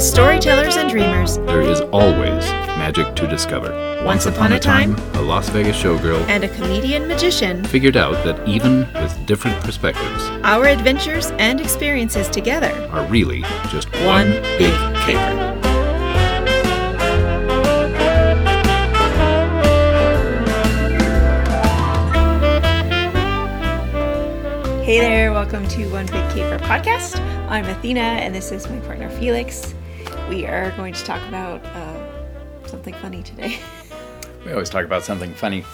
As storytellers and dreamers, there is always magic to discover. Once upon a time, a Las Vegas showgirl and a comedian magician, figured out that even with different perspectives, our adventures and experiences together are really just one, one big caper. Hey there, welcome to One Big Caper podcast. I'm Athena, and this is my partner Phelyx. We are going to talk about uh, something funny today. We always talk about something funny.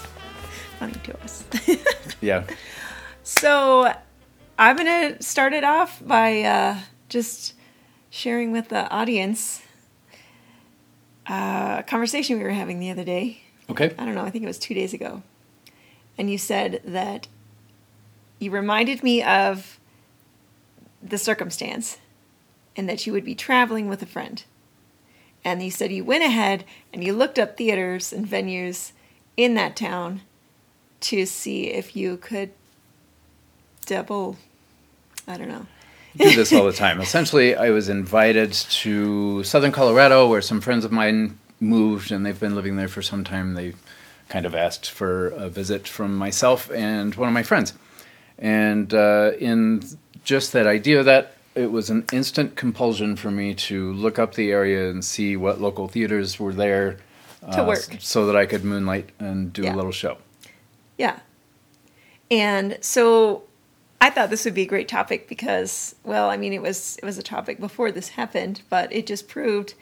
funny to us. Yeah. so, I'm going to start it off by uh, just sharing with the audience uh, a conversation we were having the other day. Okay. I don't know, I think it was two days ago. And you said that you reminded me of the circumstance and that you would be traveling with a friend. And you said you went ahead and you looked up theaters and venues in that town to see if you could double, I don't know. do this all the time. Essentially, I was invited to southern Colorado where some friends of mine moved and they've been living there for some time. They kind of asked for a visit from myself and one of my friends. And uh, in just that idea that it was an instant compulsion for me to look up the area and see what local theaters were there To work. so that I could moonlight and do Yeah. a little show. Yeah. And so I thought this would be a great topic because, well, I mean, it was it was a topic before this happened, but it just proved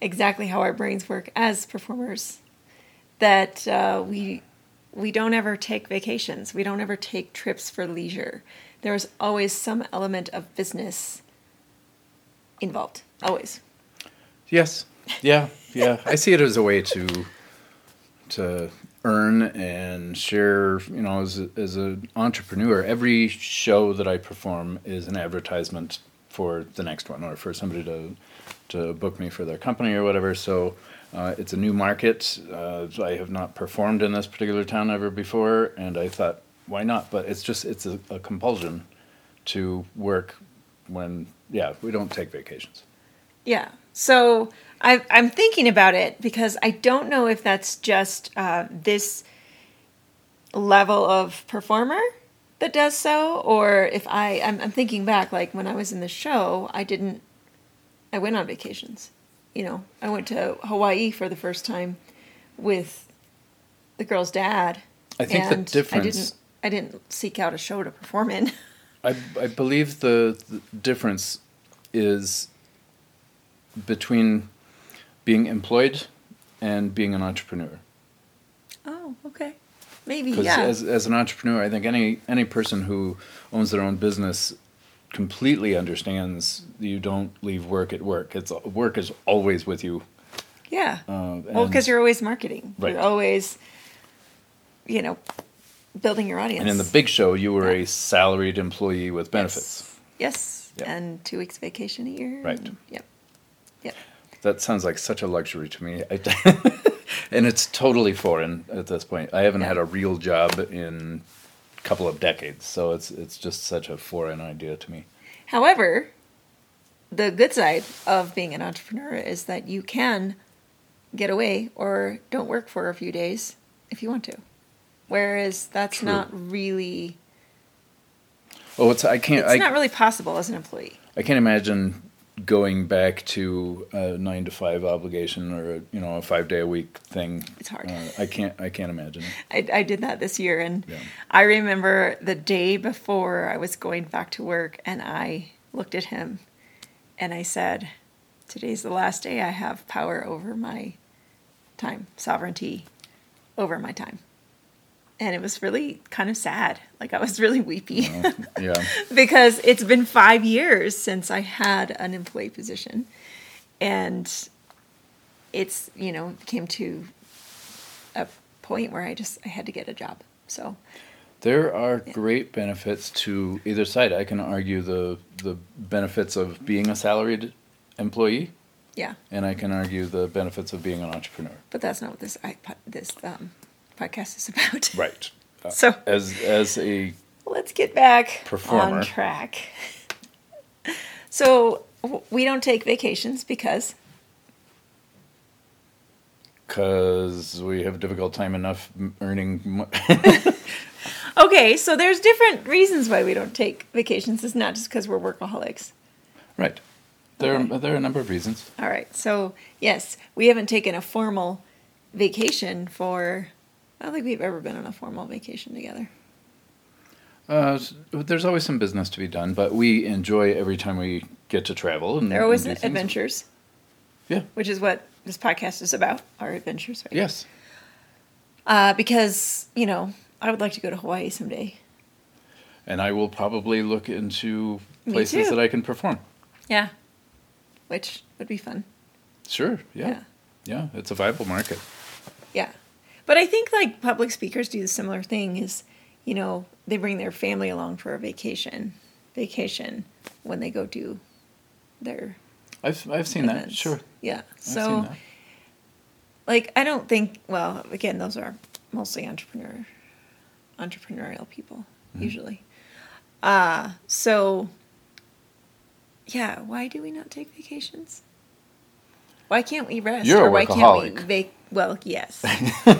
exactly how our brains work as performers. That uh, we we don't ever take vacations. We don't ever take trips for leisure. There's always some element of business involved. Always. Yes. Yeah. Yeah. I see it as a way to to earn and share. You know, as a, as an entrepreneur, every show that I perform is an advertisement for the next one, or for somebody to to book me for their company or whatever. So. Uh, it's a new market. Uh, I have not performed in this particular town ever before, and I thought, why not? But it's just it's a, a compulsion to work when yeah we don't take vacations. Yeah. So I, I'm thinking about it because I don't know if that's just uh, this level of performer that does so, or if I, I'm, I'm thinking back, like when I was in the show, I didn't, I went on vacations. You know, I went to Hawaii for the first time with the girl's dad. I think the difference- I didn't, seek out a show to perform in. I, I believe the, the difference is between being employed and being an entrepreneur. oh, okay. Maybe, yeah. as, as an entrepreneur, I think any any person who owns their own business completely understands you don't leave work at work. It's work is always with you. Yeah. Uh, well, because you're always marketing. Right. You're always, you know, building your audience. And in the big show, you were Yeah. a salaried employee with benefits. Yes. Yeah. And two weeks vacation a year. Right. and- yep. Yep. That sounds like such a luxury to me. And it's totally foreign at this point. I haven't Yeah. had a real job in a couple of decades, so it's it's just such a foreign idea to me. However, the good side of being an entrepreneur is that you can get away or don't work for a few days if you want to. Whereas that's True. not really Oh, it's I can't it's I, not really possible as an employee. I can't imagine going back to a nine to five obligation or a, you know a five day a week thing. It's hard. Uh, I can't I can't imagine it. I, I did that this year, and Yeah. I remember the day before I was going back to work, and I looked at him, and I said, "Today's the last day I have power over my time, sovereignty over my time." And it was really kind of sad. Like I was really weepy yeah, because it's been five years since I had an employee position, and it's you know came to a point where I just I had to get a job. So there are great benefits to either side. I can argue the the benefits of being a salaried employee, yeah, and I can argue the benefits of being an entrepreneur. but that's not what this iPod, this um, podcast is about. Right. Uh, So- as as a Let's get back Performer. on track. So we don't take vacations because because we have a difficult time enough earning. mo- okay, so there's different reasons why we don't take vacations. It's not just because we're workaholics. right. There, Okay. are, there are a number of reasons. All right, so yes, we haven't taken a formal vacation for. I don't think we've ever been on a formal vacation together. Uh, there's always some business to be done, but we enjoy every time we get to travel. And, There are always adventures, Yeah. which is what this podcast is about. Our adventures, right? Yes. Uh, because you know, I would like to go to Hawaii someday. And I will probably look into places that I can perform. Yeah, which would be fun. Sure. Yeah. Yeah. yeah. It's a viable market. Yeah. But I think like public speakers do the similar thing is, you know, they bring their family along for a vacation, vacation when they go do their I've I've seen that. Sure. Yeah. I've so like I don't think well, again, those are mostly entrepreneur entrepreneurial people Mm-hmm. usually. Uh so yeah, why do we not take vacations? Why can't we rest? You're a or why can't workaholic. we vac- well, yes.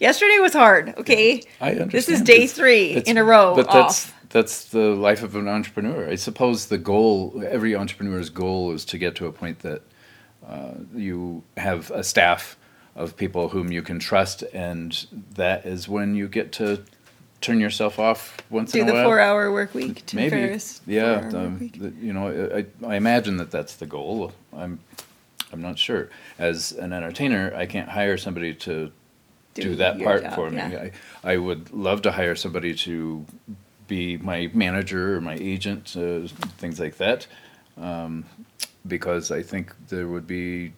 Yesterday was hard, okay? I understand. This is day It's- three it's- in a row But that's off. that's the life of an entrepreneur. I suppose the goal, every entrepreneur's goal, is to get to a point that uh, you have a staff of people whom you can trust, and that is when you get to turn yourself off once Do in a while. Do the four hour work week. Tim Maybe, Ferriss, yeah. um, week. the- you know, I, I imagine that that's the goal. I'm, I'm not sure. As an entertainer, I can't hire somebody to do, Do that part job, for me. yeah. I, I would love to hire somebody to be my manager or my agent, uh, things like that, um, because I think there would be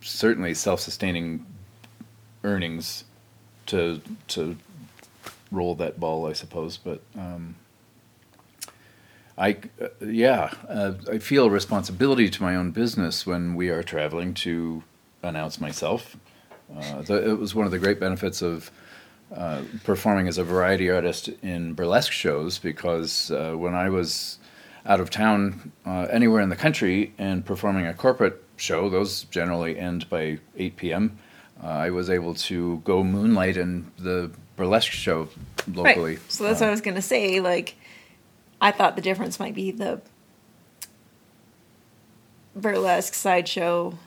certainly self-sustaining earnings to to roll that ball, I suppose. But um, I, uh, yeah, uh, I feel a responsibility to my own business when we are traveling to announce myself. Uh, the, it was one of the great benefits of uh, performing as a variety artist in burlesque shows because uh, when I was out of town uh, anywhere in the country and performing a corporate show, those generally end by 8 p.m. I was able to go moonlight in the burlesque show locally. Right. So that's Uh, what I was going to say. Like, I thought the difference might be the burlesque sideshow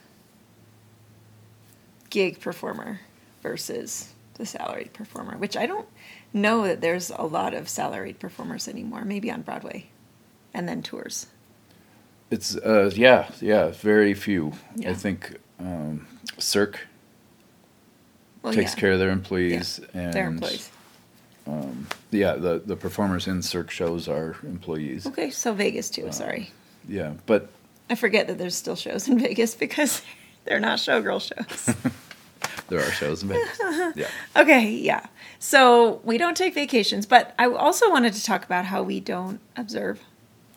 gig performer versus the salaried performer, which I don't know that there's a lot of salaried performers anymore. Maybe on Broadway, and then tours. It's uh, yeah, yeah, very few. Yeah. I think um, Cirque Well, takes yeah, care of their employees, and their employees. Um, yeah, the the performers in Cirque shows are employees. Okay, so Vegas too. Um, sorry, Yeah, but I forget that there's still shows in Vegas because they're not showgirl shows. there are shows in Vegas. yeah, Okay, yeah. So we don't take vacations, but I also wanted to talk about how we don't observe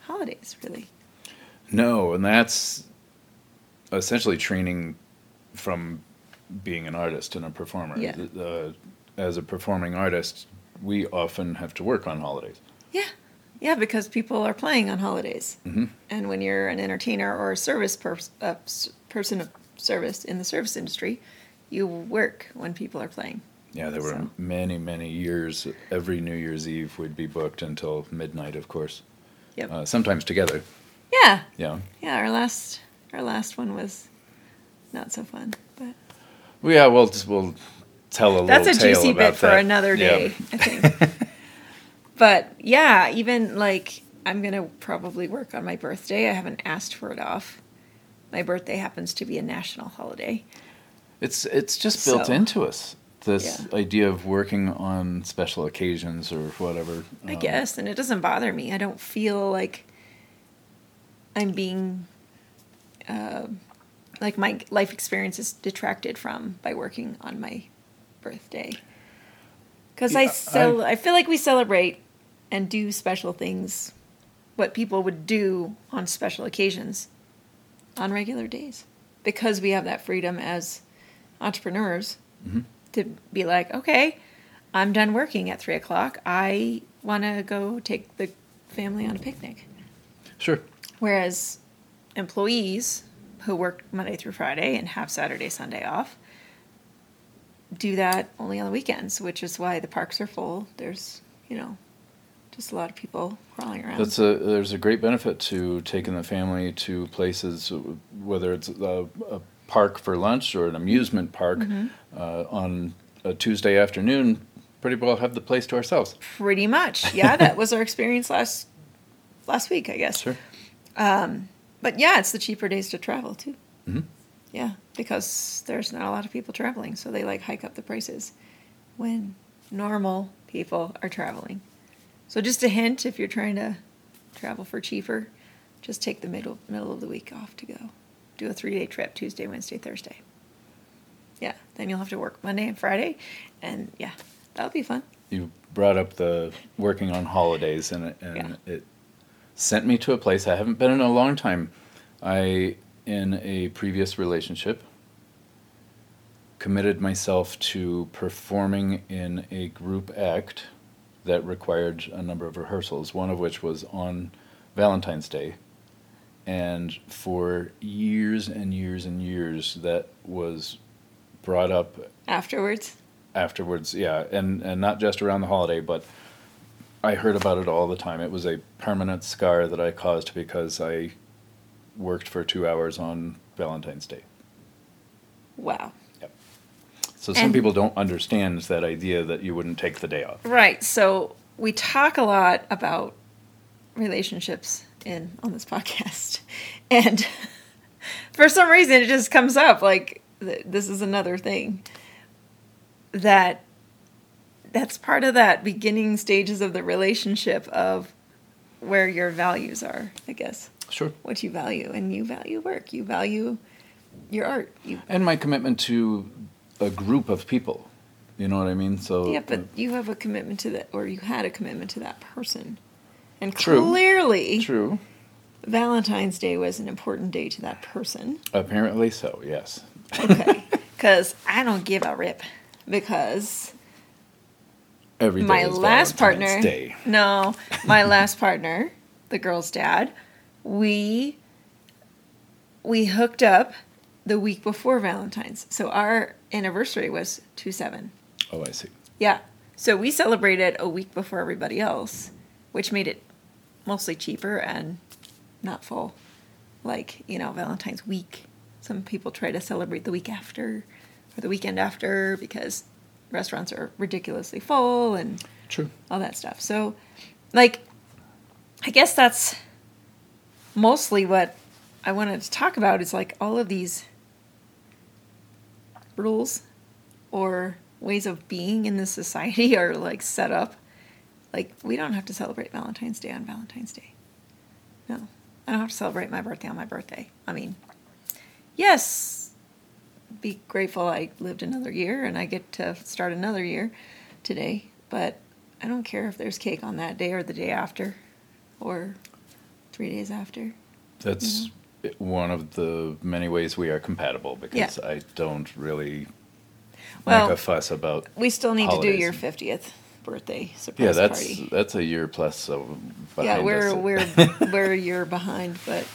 holidays, really. no, and that's essentially training from being an artist and a performer. Yeah. As a performing artist, we often have to work on holidays. Yeah. Yeah, because people are playing on holidays. Mm-hmm. And when you're an entertainer or a service pers- uh, person of service in the service industry, you work when people are playing. Yeah, there were So- many, many years. Every New Year's Eve would be booked until midnight, of course. Yep. Uh, sometimes together. yeah. Yeah. Yeah, our last our last one was not so fun, but Well, yeah, we'll just we'll tell a little. That's a little juicy bit for that. another Yeah. day, I think. but yeah, even like I'm gonna probably work on my birthday. I haven't asked for it off. My birthday happens to be a national holiday. It's it's just built So- into us. This Yeah. idea of working on special occasions or whatever. I um, guess, and it doesn't bother me. I don't feel like I'm being, uh, like my life experience is detracted from by working on my birthday. Because I, Yeah, cel- I feel like we celebrate and do special things, what people would do on special occasions, on regular days, because we have that freedom as entrepreneurs Mm-hmm. to be like, okay, I'm done working at three o'clock. I want to go take the family on a picnic. Sure. Whereas employees who work Monday through Friday and have Saturday, Sunday off do that only on the weekends, which is why the parks are full. There's, you know, just a lot of people crawling around. That's a there's a great benefit to taking the family to places, whether it's a, a park for lunch or an amusement park Mm-hmm. uh, on a Tuesday afternoon. Pretty well have the place to ourselves. Pretty much. Yeah, that was our experience last last week, I guess. Sure. But yeah, it's the cheaper days to travel too. Mhm. Yeah, because there's not a lot of people traveling, so they like hike up the prices when normal people are traveling. So just a hint if you're trying to travel for cheaper, just take the middle middle of the week off to go. Do a 3-day trip, Tuesday, Wednesday, Thursday. Yeah, then you'll have to work Monday and Friday and yeah, that'll be fun. You brought up the working on holidays, and and Yeah. it sent me to a place I haven't been in a long time. I, in a previous relationship, committed myself to performing in a group act that required a number of rehearsals, one of which was on Valentine's Day. And for years and years and years, that was brought up Afterwards, afterwards yeah and and not just around the holiday but i heard about it all the time. It was a permanent scar that i caused because i worked for two hours on valentine's day. Wow. so some And- people don't understand that idea that you wouldn't take the day off. Right. So we talk a lot about relationships in on this podcast, and for some reason it just comes up like th- this is another thing that that's part of that beginning stages of the relationship of where your values are. I guess sure what you value, and you value work. You value your art. You and my commitment to a group of people you know what i mean so Yeah, but uh, you have a commitment to that, or you had a commitment to that person. And True. clearly, true Valentine's Day was an important day to that person. apparently so yes Okay. Because I don't give a rip. Because every day my last Valentine's partner. day No, my last partner, the girl's dad, we we hooked up the week before Valentine's. So our anniversary was 2 7. oh i see Yeah. So we celebrated a week before everybody else, which made it mostly cheaper and not full. Like, you know, Valentine's week. Some people try to celebrate the week after or the weekend after because restaurants are ridiculously full and true all that stuff. So, like, I guess that's mostly what I wanted to talk about is like all of these rules or ways of being in this society are like set up. Like, we don't have to celebrate Valentine's Day on Valentine's Day. No, I don't have to celebrate my birthday on my birthday. I mean, yes, be grateful I lived another year and I get to start another year today, but I don't care if there's cake on that day or the day after or three days after. That's one of the many ways we are compatible because I don't really Well, make a fuss about. We still need to do your 50th birthday surprise Yeah, that's party. that's a year plus. So Yeah, we're us. we're we're a year behind, but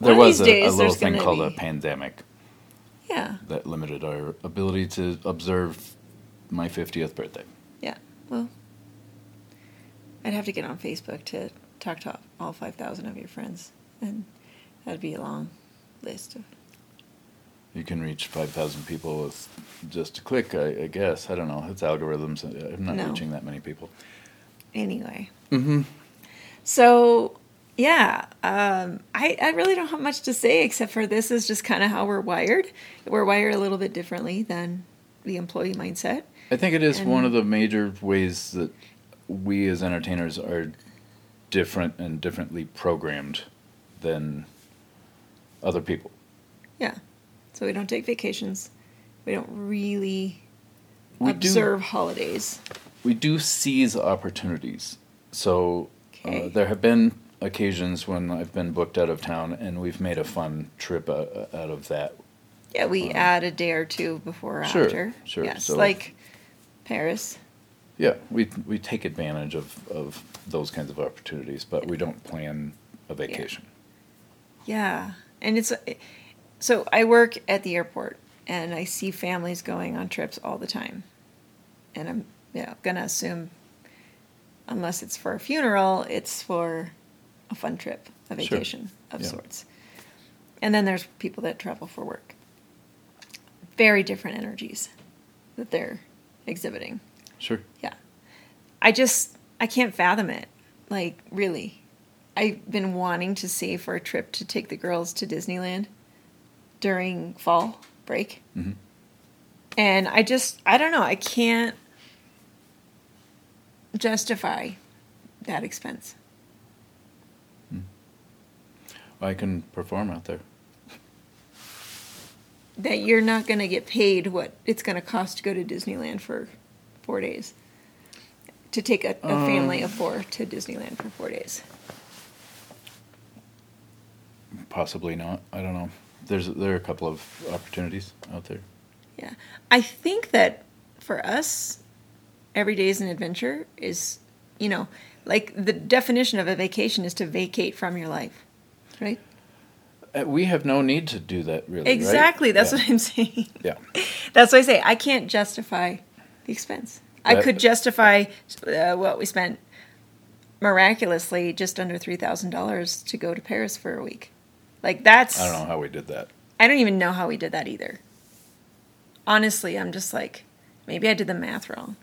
there was a, a little thing called a pandemic yeah, that limited our ability to observe my fiftieth birthday. yeah. Well, I'd have to get on Facebook to talk to all five thousand of your friends, and that'd be a long list of. You can reach five thousand people with just a click. I, I guess I don't know. It's algorithms. I'm not No. reaching that many people. Anyway, Mm-hmm. so yeah, um, I I really don't have much to say except for this is just kind of how we're wired. We're wired a little bit differently than the employee mindset. I think it is And- one of the major ways that we as entertainers are different and differently programmed than other people. Yeah. So we don't take vacations. We don't really We observe holidays. we do seize opportunities. So uh, there have been occasions when I've been booked out of town and we've made a fun trip uh, out of that. Yeah, we add a day or two before or Sure, after. sure. Yes, So- like Paris. Yeah, we we take advantage of, of those kinds of opportunities, but we don't plan a vacation. Yeah, and it's so I work at the airport and I see families going on trips all the time, and I'm yeah gonna assume unless it's for a funeral, it's for a fun trip, a Sure. vacation of Yeah. sorts. And then there's people that travel for work. Very different energies that they're exhibiting. Sure. Yeah. I just I can't fathom it. Like really. I've been wanting to save for a trip to take the girls to Disneyland during fall break. Mhm. And I just I don't know, I can't justify that expense. I can perform out there. That you're not going to get paid what it's going to cost to go to Disneyland for 4 days. To take a, a family of um, 4 to Disneyland for 4 days. Possibly not. I don't know. There's there are a couple of opportunities out there. Yeah. I think that for us, every day is an adventure is, you know, like the definition of a vacation is to vacate from your life, right? Uh, We have no need to do that really. right? Exactly. That's yeah. what I'm saying. Yeah. That's why I say I can't justify the expense. I could justify uh, what we spent miraculously just under $3,000 to go to Paris for a week. Like that's I don't know how we did that. I don't even know how we did that either. Honestly, I'm just like, maybe I did the math wrong.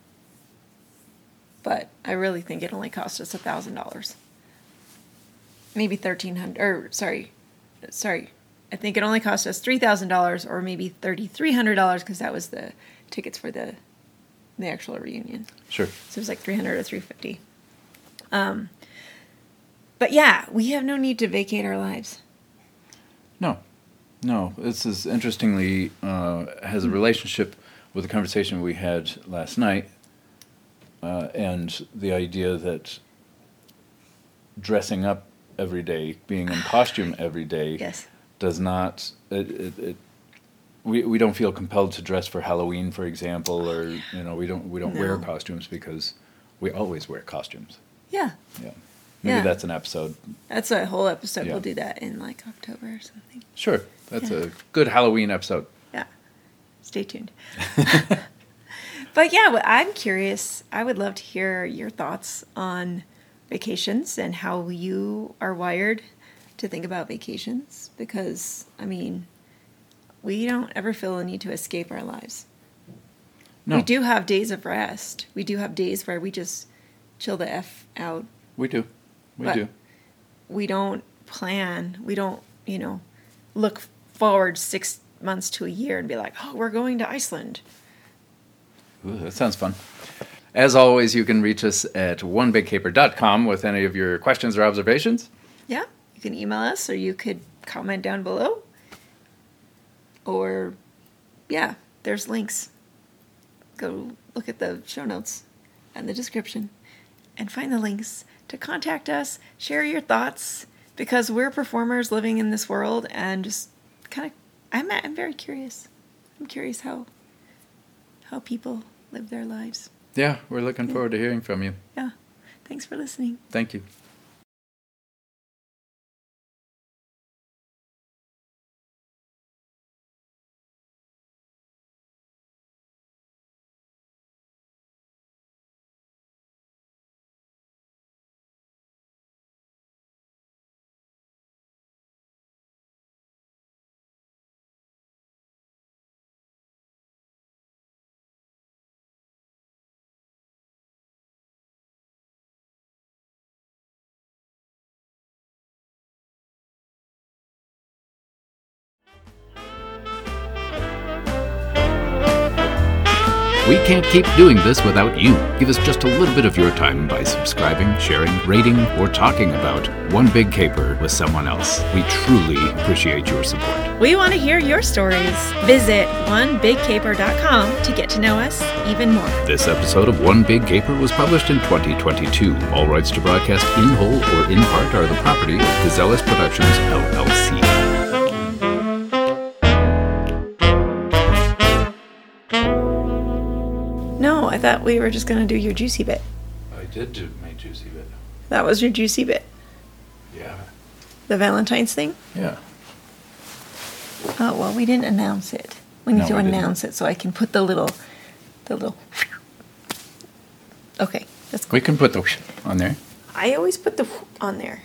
But I really think it only cost us a thousand dollars. Maybe thirteen hundred or sorry, sorry. I think it only cost us three thousand dollars or maybe thirty three hundred dollars because that was the tickets for the the actual reunion. Sure. So it was like 300 or 350. Um, but yeah, we have no need to vacate our lives. No, no. This is interestingly uh, has a relationship with the conversation we had last night, uh, and the idea that dressing up every day, being in costume every day, Yes. does not. It, it, it, we, we don't feel compelled to dress for Halloween, for example, or you know we don't we don't wear costumes because we always wear costumes. Yeah. Yeah, maybe Yeah. that's an episode. That's a whole episode. Yeah. We'll do that in like October or something. Sure, that's Yeah. a good Halloween episode. Yeah. Stay tuned. but yeah, I'm curious. I would love to hear your thoughts on vacations and how you are wired to think about vacations because, I mean, we don't ever feel a need to escape our lives. No, We do have days of rest. We do have days where we just chill the F out. We do. We But- do. We don't plan. We don't, you know, look forward six months to a year and be like, oh, we're going to Iceland. Ooh, that sounds fun. As always, you can reach us at onebigcaper.com with any of your questions or observations. Yeah, you can email us or you could comment down below. Or, yeah, there's links. Go look at the show notes and the description and find the links to contact us, share your thoughts, because we're performers living in this world and just kind of, I'm, I'm very curious. I'm curious how how people live their lives. Yeah, we're looking forward to hearing from you. Yeah. Thanks for listening. Thank you. We can't keep doing this without you. Give us just a little bit of your time by subscribing, sharing, rating, or talking about One Big Caper with someone else. We truly appreciate your support. We want to hear your stories. Visit onebigcaper.com to get to know us even more. This episode of One Big Caper was published in 2022. All rights to broadcast in whole or in part are the property of Gazellas Productions, LLC. Thought we were just going to do your juicy bit. I did do my juicy bit. That was your juicy bit. Yeah. The Valentine's thing? Yeah. Oh, well, we didn't announce it. We need No, to we didn't. announce it so I can put the little, the little. Okay, that's cool. We can put the on there. I always put the on there.